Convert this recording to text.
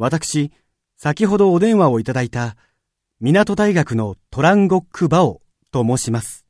私、先ほどお電話をいただいた、港大学のトランゴック・バオと申します。